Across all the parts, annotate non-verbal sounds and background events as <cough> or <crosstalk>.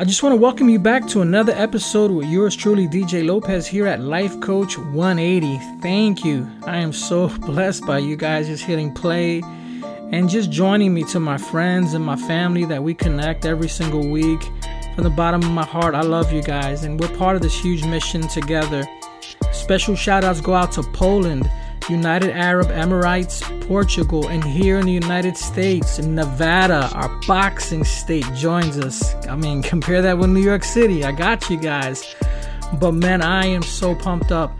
I just want to welcome you back to another episode with yours truly, DJ Lopez, here at Life Coach 180. Thank you. I am so <laughs> blessed by you guys just hitting play and just joining me to my friends and my family that we connect every single week. From the bottom of my heart, I love you guys, and we're part of this huge mission together. Special shout outs go out to Poland. United Arab Emirates, Portugal, and here in the United States, Nevada, our boxing state joins us. I mean, <laughs> compare that with New York City. I got you guys. But man, I am so pumped up.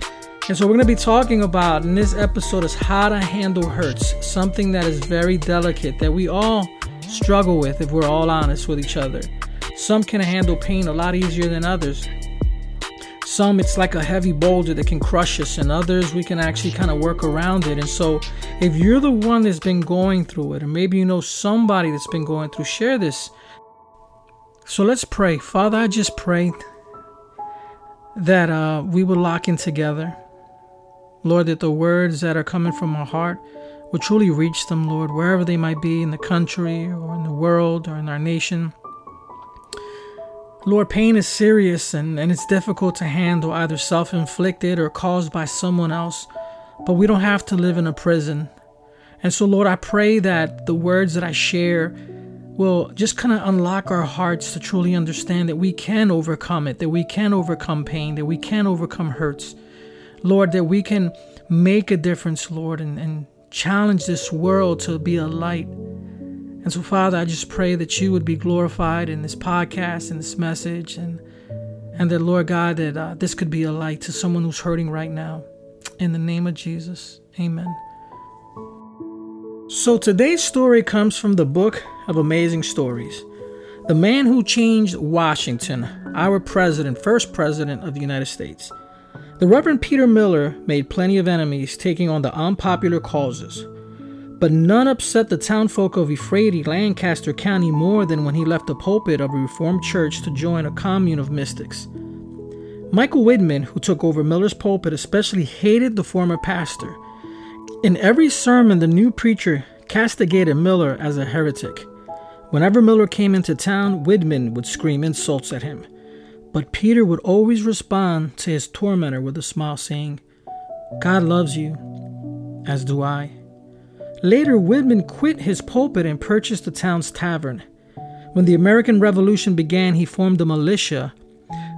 And so we're going to be talking about in this episode is how to handle hurts, something that is very delicate that we all struggle with if we're all honest with each other. Some can handle pain a lot easier than others. Some it's like a heavy boulder that can crush us, and others we can actually kind of work around it. And so, if you're the one that's been going through it, or maybe you know somebody that's been going through, share this. So let's pray. Father, I just pray that uh, we will lock in together. Lord, that the words that are coming from our heart will truly reach them, Lord, wherever they might be in the country or in the world or in our nation. Lord, pain is serious and, and it's difficult to handle, either self inflicted or caused by someone else, but we don't have to live in a prison. And so, Lord, I pray that the words that I share will just kind of unlock our hearts to truly understand that we can overcome it, that we can overcome pain, that we can overcome hurts. Lord, that we can make a difference, Lord, and, and challenge this world to be a light and so, Father, I just pray that you would be glorified in this podcast and this message, and and that, Lord God, that uh, this could be a light to someone who's hurting right now. In the name of Jesus, amen. So, today's story comes from the book of Amazing Stories. The man who changed Washington, our president, first president of the United States. The Reverend Peter Miller made plenty of enemies, taking on the unpopular causes. But none upset the townfolk of Ephrata, Lancaster County more than when he left the pulpit of a Reformed church to join a commune of mystics. Michael Widman, who took over Miller's pulpit, especially hated the former pastor. In every sermon, the new preacher castigated Miller as a heretic. Whenever Miller came into town, Widman would scream insults at him. But Peter would always respond to his tormentor with a smile, saying, God loves you, as do I. Later, Widman quit his pulpit and purchased the town's tavern. When the American Revolution began, he formed a militia,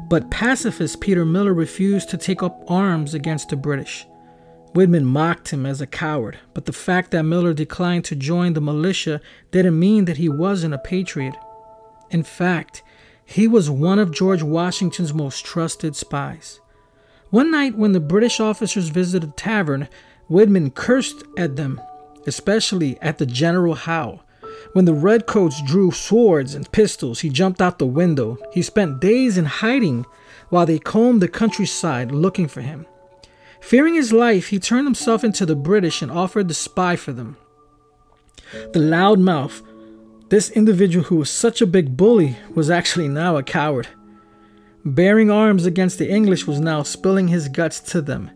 but pacifist Peter Miller refused to take up arms against the British. Widman mocked him as a coward, but the fact that Miller declined to join the militia didn't mean that he wasn't a patriot. In fact, he was one of George Washington's most trusted spies. One night, when the British officers visited the tavern, Widman cursed at them especially at the General Howe. When the redcoats drew swords and pistols, he jumped out the window. He spent days in hiding while they combed the countryside looking for him. Fearing his life, he turned himself into the British and offered to spy for them. The loudmouth, this individual who was such a big bully, was actually now a coward. Bearing arms against the English was now spilling his guts to them.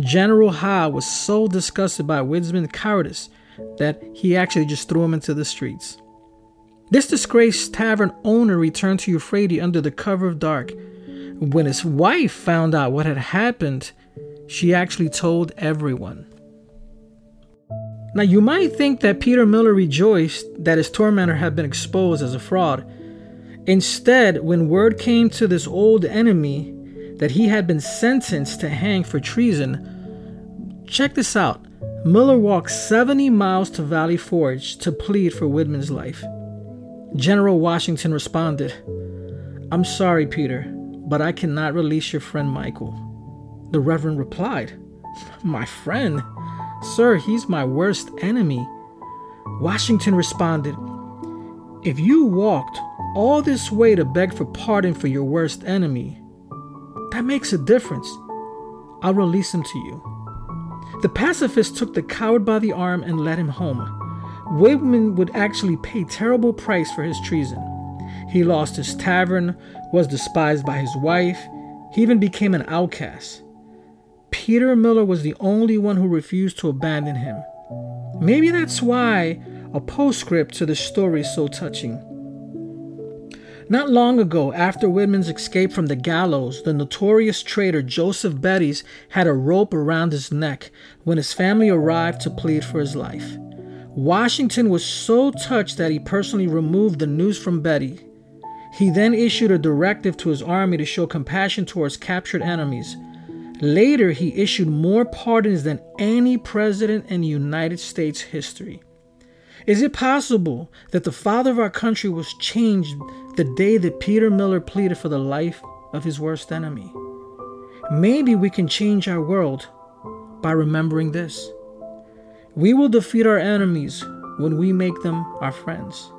General Howe was so disgusted by Widman's cowardice that he actually just threw him into the streets. This disgraced tavern owner returned to Ephrata under the cover of dark. When his wife found out what had happened, she actually told everyone. Now, you might think that Peter Miller rejoiced that his tormentor had been exposed as a fraud. Instead, when word came to this old enemy that he had been sentenced to hang for treason. Check this out Miller walked 70 miles to Valley Forge to plead for Widman's life. General Washington responded, I'm sorry, Peter, but I cannot release your friend Michael. The Reverend replied, My friend? Sir, he's my worst enemy. Washington responded, If you walked all this way to beg for pardon for your worst enemy, that makes a difference. I'll release him to you. The pacifist took the coward by the arm and led him home. Widman would actually pay terrible price for his treason. He lost his tavern, was despised by his wife, he even became an outcast. Peter Miller was the only one who refused to abandon him. Maybe that's why a postscript to the story is so touching. Not long ago, after Widman's escape from the gallows, the notorious traitor Joseph Bettys had a rope around his neck when his family arrived to plead for his life. Washington was so touched that he personally removed the news from Betty. He then issued a directive to his army to show compassion towards captured enemies. Later, he issued more pardons than any president in United States history. Is it possible that the father of our country was changed the day that Peter Miller pleaded for the life of his worst enemy? Maybe we can change our world by remembering this. We will defeat our enemies when we make them our friends.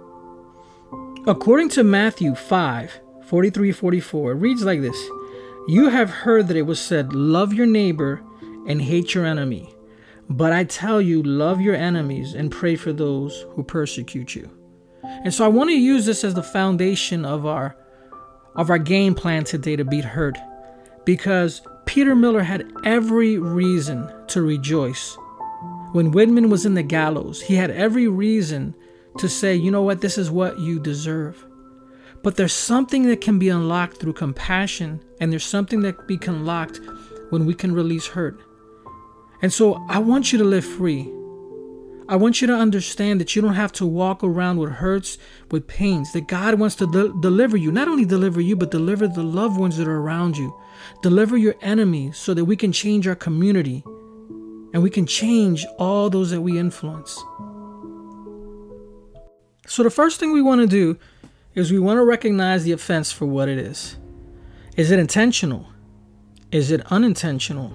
According to Matthew 5 43 44, it reads like this You have heard that it was said, Love your neighbor and hate your enemy. But I tell you, love your enemies and pray for those who persecute you. And so I want to use this as the foundation of our of our game plan today to beat hurt because Peter Miller had every reason to rejoice. When Widman was in the gallows, he had every reason to say, you know what, this is what you deserve. But there's something that can be unlocked through compassion, and there's something that can be unlocked when we can release hurt. And so I want you to live free. I want you to understand that you don't have to walk around with hurts, with pains, that God wants to de- deliver you. Not only deliver you, but deliver the loved ones that are around you. Deliver your enemies so that we can change our community and we can change all those that we influence. So, the first thing we want to do is we want to recognize the offense for what it is. Is it intentional? Is it unintentional?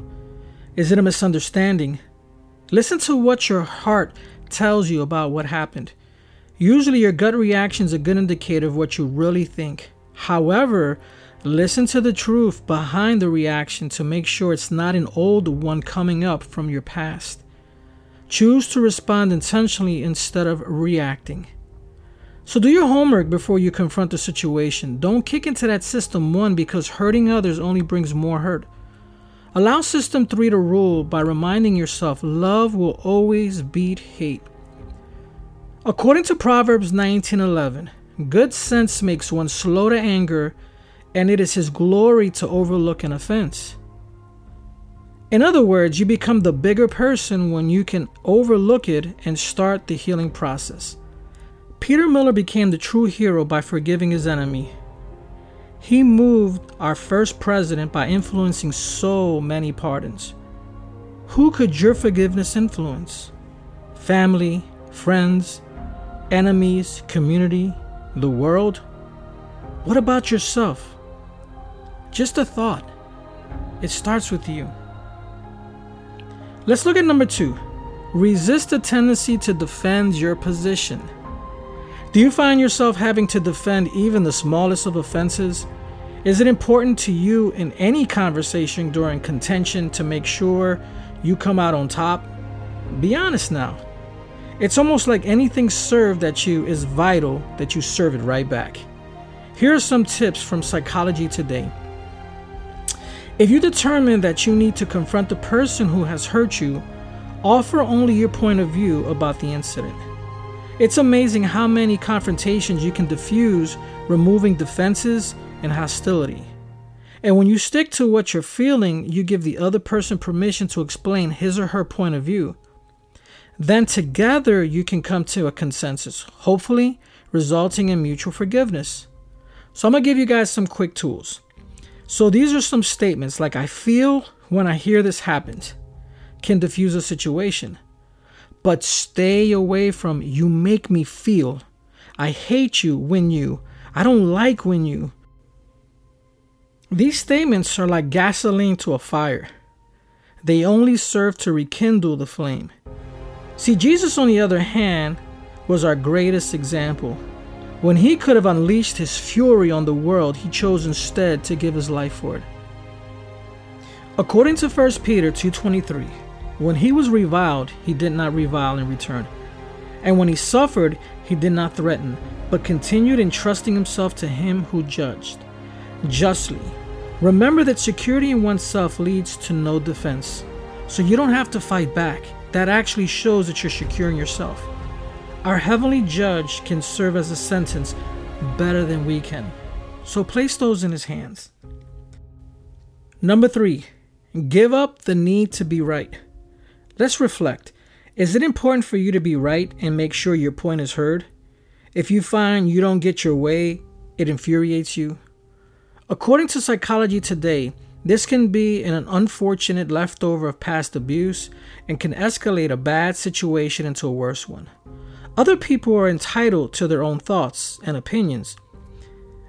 Is it a misunderstanding? Listen to what your heart tells you about what happened. Usually, your gut reaction is a good indicator of what you really think. However, listen to the truth behind the reaction to make sure it's not an old one coming up from your past. Choose to respond intentionally instead of reacting. So, do your homework before you confront the situation. Don't kick into that system one because hurting others only brings more hurt. Allow System 3 to rule by reminding yourself love will always beat hate. According to Proverbs 19:11, good sense makes one slow to anger, and it is his glory to overlook an offense. In other words, you become the bigger person when you can overlook it and start the healing process. Peter Miller became the true hero by forgiving his enemy, he moved our first president by influencing so many pardons. Who could your forgiveness influence? Family, friends, enemies, community, the world? What about yourself? Just a thought. It starts with you. Let's look at number two. Resist the tendency to defend your position. Do you find yourself having to defend even the smallest of offenses? Is it important to you in any conversation during contention to make sure you come out on top? Be honest now. It's almost like anything served at you is vital that you serve it right back. Here are some tips from Psychology Today. If you determine that you need to confront the person who has hurt you, offer only your point of view about the incident. It's amazing how many confrontations you can diffuse removing defenses and hostility. And when you stick to what you're feeling, you give the other person permission to explain his or her point of view. Then together you can come to a consensus, hopefully resulting in mutual forgiveness. So I'm going to give you guys some quick tools. So these are some statements like I feel when I hear this happens can diffuse a situation. But stay away from you make me feel. I hate you when you. I don't like when you. These statements are like gasoline to a fire. They only serve to rekindle the flame. See, Jesus, on the other hand, was our greatest example. When he could have unleashed his fury on the world, he chose instead to give his life for it. According to 1 Peter 2:23, when he was reviled, he did not revile in return. And when he suffered, he did not threaten, but continued entrusting himself to him who judged justly. Remember that security in oneself leads to no defense. So you don't have to fight back. That actually shows that you're securing yourself. Our heavenly judge can serve as a sentence better than we can. So place those in his hands. Number three, give up the need to be right. Let's reflect. Is it important for you to be right and make sure your point is heard? If you find you don't get your way, it infuriates you. According to Psychology Today, this can be an unfortunate leftover of past abuse and can escalate a bad situation into a worse one. Other people are entitled to their own thoughts and opinions.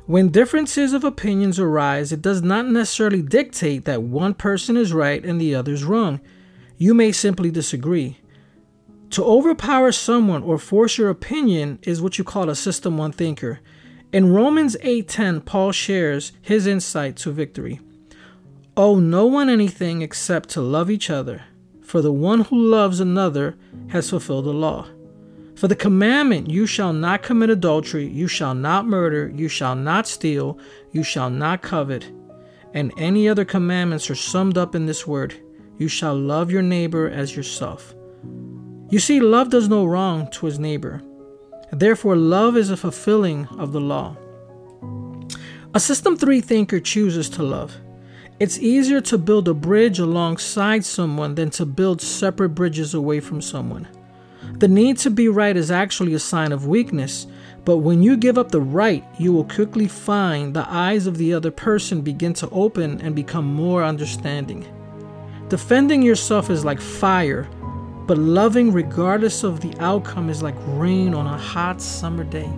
When differences of opinions arise, it does not necessarily dictate that one person is right and the other is wrong. You may simply disagree. To overpower someone or force your opinion is what you call a system one thinker. In Romans 8:10, Paul shares his insight to victory. Owe no one anything except to love each other, for the one who loves another has fulfilled the law. For the commandment, you shall not commit adultery, you shall not murder, you shall not steal, you shall not covet, and any other commandments are summed up in this word you shall love your neighbor as yourself. You see, love does no wrong to his neighbor. Therefore, love is a fulfilling of the law. A System 3 thinker chooses to love. It's easier to build a bridge alongside someone than to build separate bridges away from someone. The need to be right is actually a sign of weakness, but when you give up the right, you will quickly find the eyes of the other person begin to open and become more understanding. Defending yourself is like fire, but loving regardless of the outcome is like rain on a hot summer day.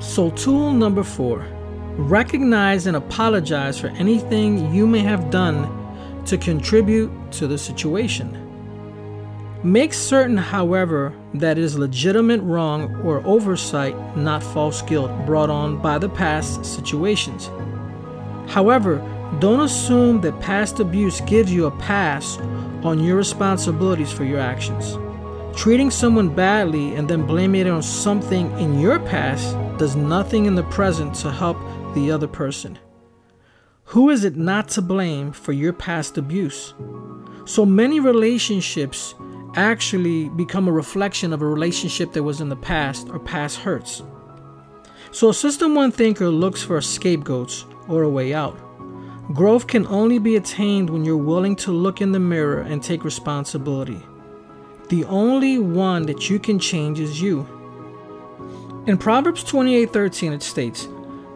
So, tool number four Recognize and apologize for anything you may have done to contribute to the situation. Make certain, however, that it is legitimate wrong or oversight, not false guilt brought on by the past situations. However, don't assume that past abuse gives you a pass on your responsibilities for your actions. Treating someone badly and then blaming it on something in your past does nothing in the present to help the other person. Who is it not to blame for your past abuse? So many relationships actually become a reflection of a relationship that was in the past or past hurts. So a System 1 thinker looks for scapegoats or a way out. Growth can only be attained when you're willing to look in the mirror and take responsibility. The only one that you can change is you. In Proverbs 28:13 it states,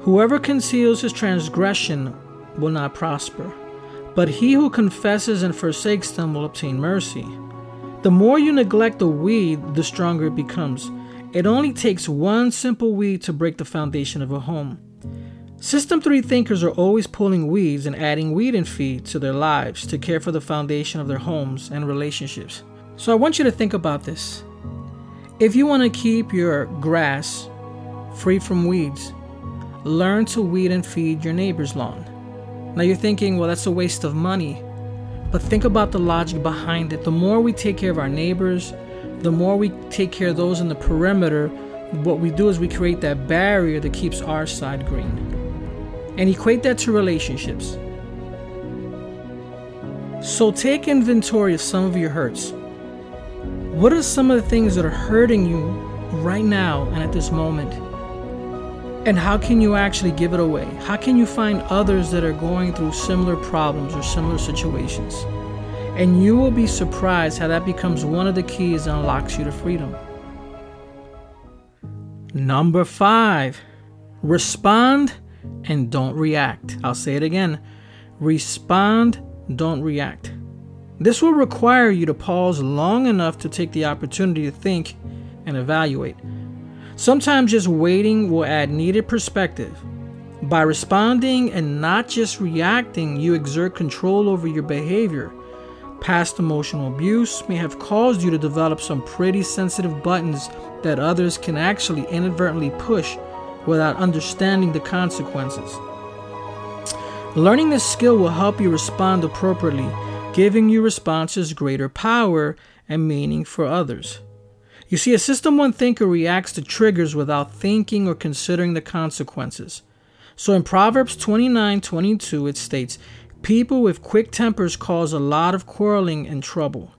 Whoever conceals his transgression will not prosper, but he who confesses and forsakes them will obtain mercy. The more you neglect a weed, the stronger it becomes. It only takes one simple weed to break the foundation of a home. System 3 thinkers are always pulling weeds and adding weed and feed to their lives to care for the foundation of their homes and relationships. So I want you to think about this. If you want to keep your grass free from weeds, learn to weed and feed your neighbor's lawn. Now you're thinking, well, that's a waste of money. But think about the logic behind it. The more we take care of our neighbors, the more we take care of those in the perimeter, what we do is we create that barrier that keeps our side green. And equate that to relationships. So take inventory of some of your hurts. What are some of the things that are hurting you right now and at this moment? And how can you actually give it away? How can you find others that are going through similar problems or similar situations? And you will be surprised how that becomes one of the keys that unlocks you to freedom. Number five, respond and don't react. I'll say it again respond, don't react. This will require you to pause long enough to take the opportunity to think and evaluate. Sometimes just waiting will add needed perspective. By responding and not just reacting, you exert control over your behavior. Past emotional abuse may have caused you to develop some pretty sensitive buttons that others can actually inadvertently push without understanding the consequences. Learning this skill will help you respond appropriately, giving your responses greater power and meaning for others. You see, a System 1 thinker reacts to triggers without thinking or considering the consequences. So in Proverbs 29 22, it states, People with quick tempers cause a lot of quarreling and trouble.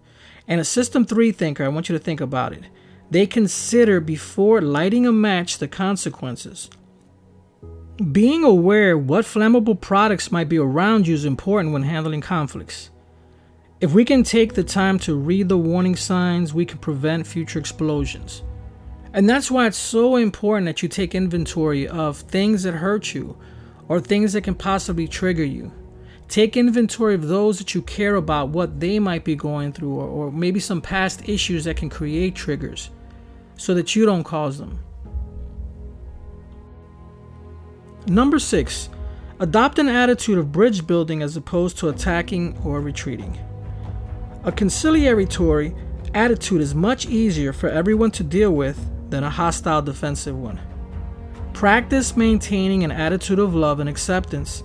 And a System 3 thinker, I want you to think about it. They consider before lighting a match the consequences. Being aware what flammable products might be around you is important when handling conflicts. If we can take the time to read the warning signs, we can prevent future explosions. And that's why it's so important that you take inventory of things that hurt you or things that can possibly trigger you. Take inventory of those that you care about, what they might be going through, or, or maybe some past issues that can create triggers so that you don't cause them. Number six, adopt an attitude of bridge building as opposed to attacking or retreating. A conciliatory attitude is much easier for everyone to deal with than a hostile defensive one. Practice maintaining an attitude of love and acceptance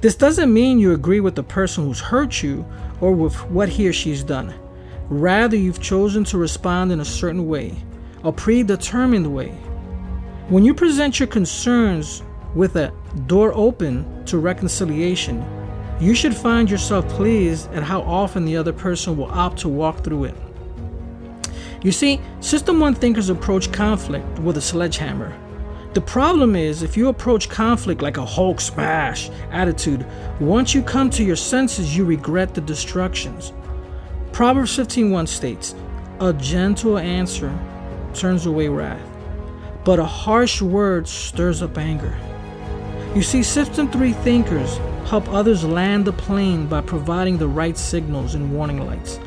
this doesn't mean you agree with the person who's hurt you or with what he or she's done. Rather, you've chosen to respond in a certain way, a predetermined way. When you present your concerns with a door open to reconciliation, you should find yourself pleased at how often the other person will opt to walk through it. You see, System 1 thinkers approach conflict with a sledgehammer. The problem is, if you approach conflict like a Hulk smash attitude, once you come to your senses, you regret the destructions. Proverbs 15:1 states, "A gentle answer turns away wrath, but a harsh word stirs up anger." You see, System 3 thinkers help others land the plane by providing the right signals and warning lights.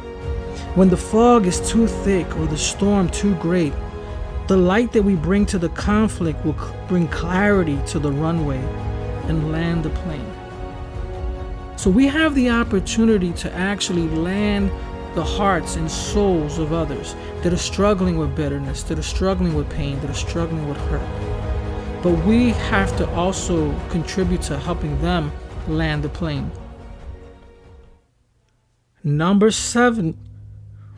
When the fog is too thick or the storm too great, the light that we bring to the conflict will bring clarity to the runway and land the plane. So we have the opportunity to actually land the hearts and souls of others that are struggling with bitterness, that are struggling with pain, that are struggling with hurt. But we have to also contribute to helping them land the plane. Number seven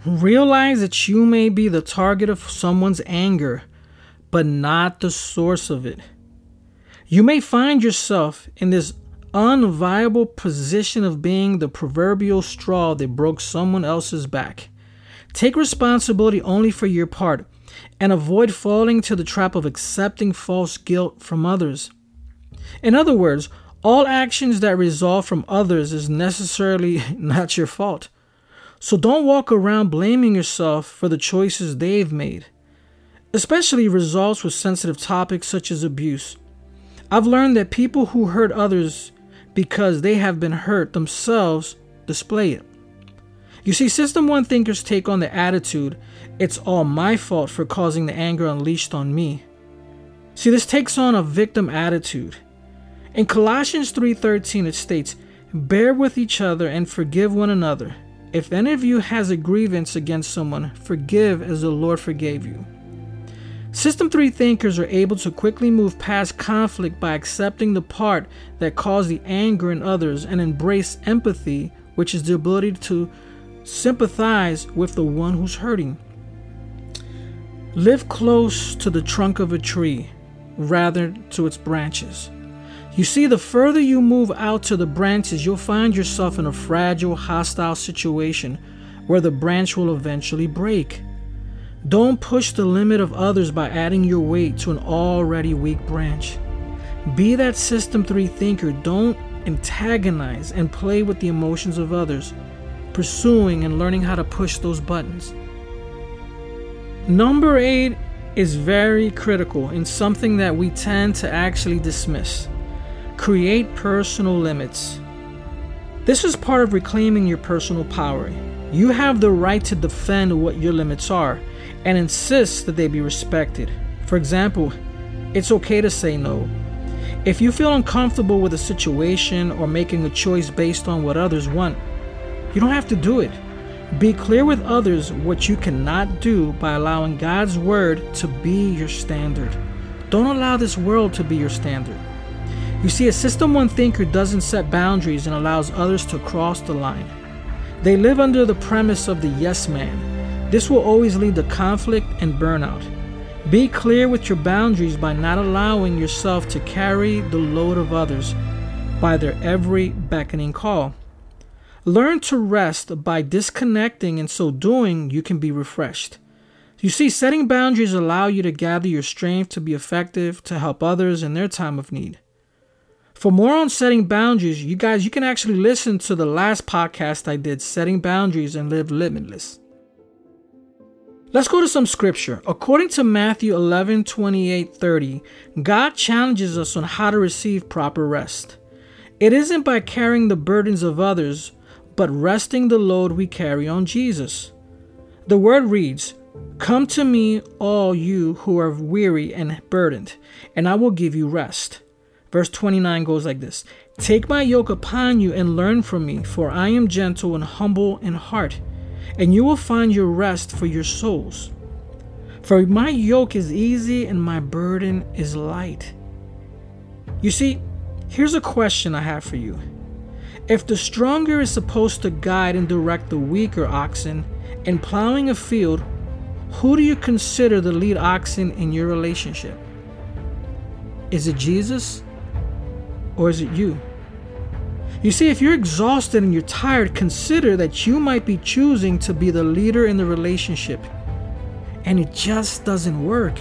Realize that you may be the target of someone's anger, but not the source of it. You may find yourself in this unviable position of being the proverbial straw that broke someone else's back. Take responsibility only for your part and avoid falling to the trap of accepting false guilt from others. In other words, all actions that result from others is necessarily <laughs> not your fault. So don't walk around blaming yourself for the choices they've made, especially results with sensitive topics such as abuse. I've learned that people who hurt others because they have been hurt themselves display it. You see, System 1 thinkers take on the attitude, it's all my fault for causing the anger unleashed on me. See, this takes on a victim attitude. In Colossians 3:13 it states, "Bear with each other and forgive one another. If any of you has a grievance against someone, forgive as the Lord forgave you. System 3 thinkers are able to quickly move past conflict by accepting the part that caused the anger in others and embrace empathy, which is the ability to sympathize with the one who's hurting. Live close to the trunk of a tree rather to its branches. You see, the further you move out to the branches, you'll find yourself in a fragile, hostile situation where the branch will eventually break. Don't push the limit of others by adding your weight to an already weak branch. Be that System 3 thinker. Don't antagonize and play with the emotions of others, pursuing and learning how to push those buttons. Number 8 is very critical and something that we tend to actually dismiss. Create personal limits. This is part of reclaiming your personal power. You have the right to defend what your limits are and insists that they be respected. For example, it's okay to say no. If you feel uncomfortable with a situation or making a choice based on what others want, you don't have to do it. Be clear with others what you cannot do by allowing God's word to be your standard. Don't allow this world to be your standard. You see, a System 1 thinker doesn't set boundaries and allows others to cross the line. They live under the premise of the yes man. This will always lead to conflict and burnout. Be clear with your boundaries by not allowing yourself to carry the load of others by their every beckoning call. Learn to rest by disconnecting, and so doing, you can be refreshed. You see, setting boundaries allow you to gather your strength to be effective to help others in their time of need. For more on setting boundaries, you guys, you can actually listen to the last podcast I did, Setting Boundaries and Live Limitless. Let's go to some scripture. According to Matthew 11 28 30, God challenges us on how to receive proper rest. It isn't by carrying the burdens of others, but resting the load we carry on Jesus. The word reads, Come to me, all you who are weary and burdened, and I will give you rest. Verse 29 goes like this Take my yoke upon you and learn from me, for I am gentle and humble in heart, and you will find your rest for your souls. For my yoke is easy and my burden is light. You see, here's a question I have for you. If the stronger is supposed to guide and direct the weaker oxen in plowing a field, who do you consider the lead oxen in your relationship? Is it Jesus or is it you? You see, if you're exhausted and you're tired, consider that you might be choosing to be the leader in the relationship. And it just doesn't work.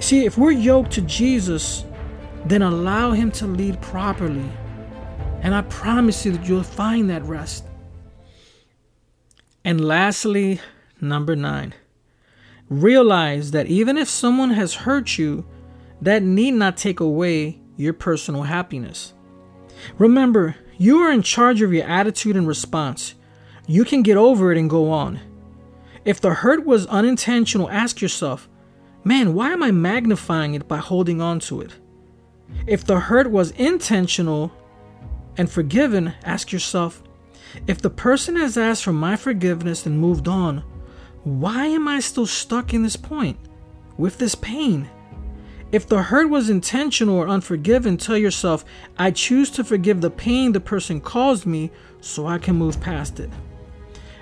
See, if we're yoked to Jesus, then allow Him to lead properly. And I promise you that you'll find that rest. And lastly, number nine, realize that even if someone has hurt you, that need not take away your personal happiness. Remember, you are in charge of your attitude and response. You can get over it and go on. If the hurt was unintentional, ask yourself, man, why am I magnifying it by holding on to it? If the hurt was intentional and forgiven, ask yourself, if the person has asked for my forgiveness and moved on, why am I still stuck in this point with this pain? If the hurt was intentional or unforgiven, tell yourself, I choose to forgive the pain the person caused me so I can move past it.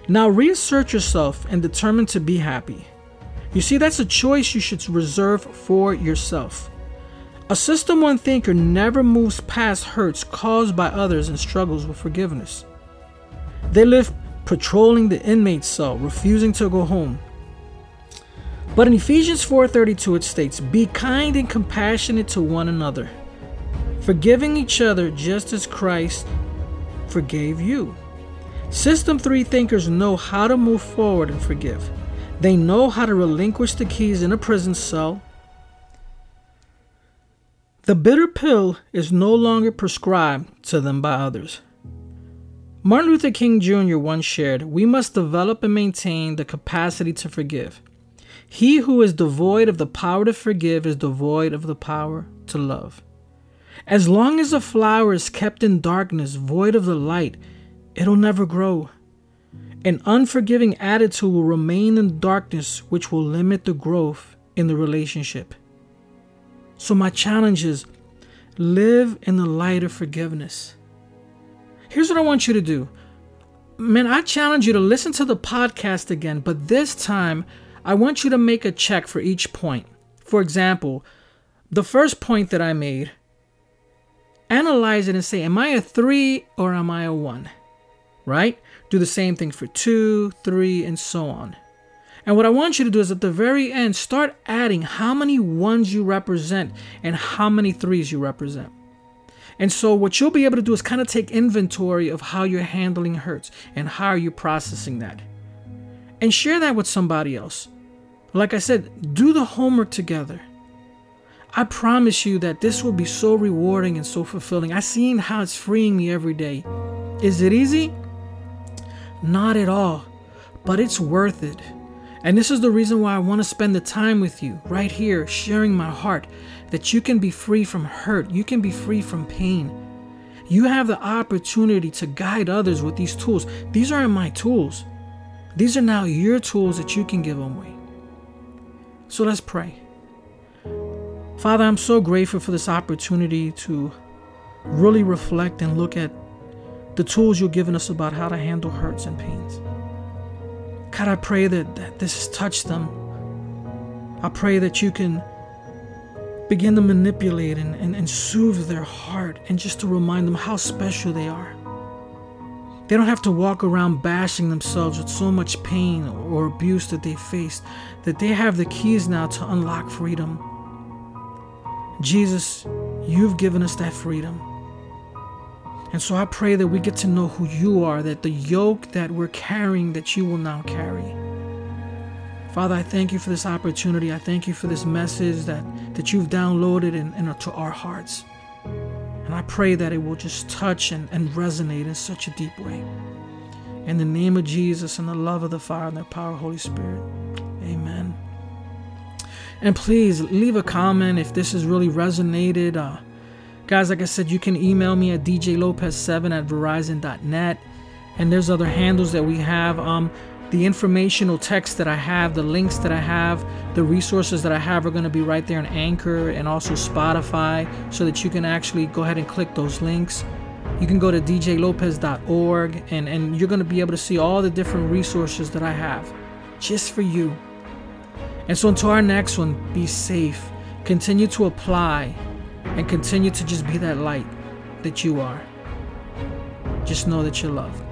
Now reassert yourself and determine to be happy. You see, that's a choice you should reserve for yourself. A System 1 thinker never moves past hurts caused by others and struggles with forgiveness. They live patrolling the inmate cell, refusing to go home, but in Ephesians 4:32 it states, "Be kind and compassionate to one another, forgiving each other just as Christ forgave you." System 3 thinkers know how to move forward and forgive. They know how to relinquish the keys in a prison cell. The bitter pill is no longer prescribed to them by others. Martin Luther King Jr. once shared, We must develop and maintain the capacity to forgive. He who is devoid of the power to forgive is devoid of the power to love. As long as a flower is kept in darkness, void of the light, it'll never grow. An unforgiving attitude will remain in darkness, which will limit the growth in the relationship. So, my challenge is live in the light of forgiveness. Here's what I want you to do. Man, I challenge you to listen to the podcast again, but this time, I want you to make a check for each point. For example, the first point that I made, analyze it and say, Am I a three or am I a one? Right? Do the same thing for two, three, and so on. And what I want you to do is at the very end, start adding how many ones you represent and how many threes you represent. And so, what you'll be able to do is kind of take inventory of how you're handling hurts and how are you processing that and share that with somebody else. Like I said, do the homework together. I promise you that this will be so rewarding and so fulfilling. I've seen how it's freeing me every day. Is it easy? Not at all, but it's worth it. And this is the reason why I want to spend the time with you right here, sharing my heart, that you can be free from hurt, you can be free from pain. You have the opportunity to guide others with these tools. These aren't my tools. These are now your tools that you can give away. So let's pray. Father, I'm so grateful for this opportunity to really reflect and look at the tools you've given us about how to handle hurts and pains. God, I pray that, that this has touched them. I pray that you can begin to manipulate and, and, and soothe their heart and just to remind them how special they are. They don't have to walk around bashing themselves with so much pain or abuse that they faced, that they have the keys now to unlock freedom. Jesus, You've given us that freedom. And so I pray that we get to know who you are, that the yoke that we're carrying, that you will now carry. Father, I thank you for this opportunity. I thank you for this message that, that you've downloaded in, into our hearts. I pray that it will just touch and, and resonate in such a deep way. In the name of Jesus and the love of the Father and the power of the Holy Spirit. Amen. And please leave a comment if this has really resonated. Uh, guys, like I said, you can email me at djlopez7 at verizon.net. And there's other handles that we have. Um, the informational text that I have, the links that I have, the resources that I have are going to be right there in Anchor and also Spotify so that you can actually go ahead and click those links. You can go to djlopez.org and, and you're going to be able to see all the different resources that I have just for you. And so, until our next one, be safe, continue to apply, and continue to just be that light that you are. Just know that you're loved.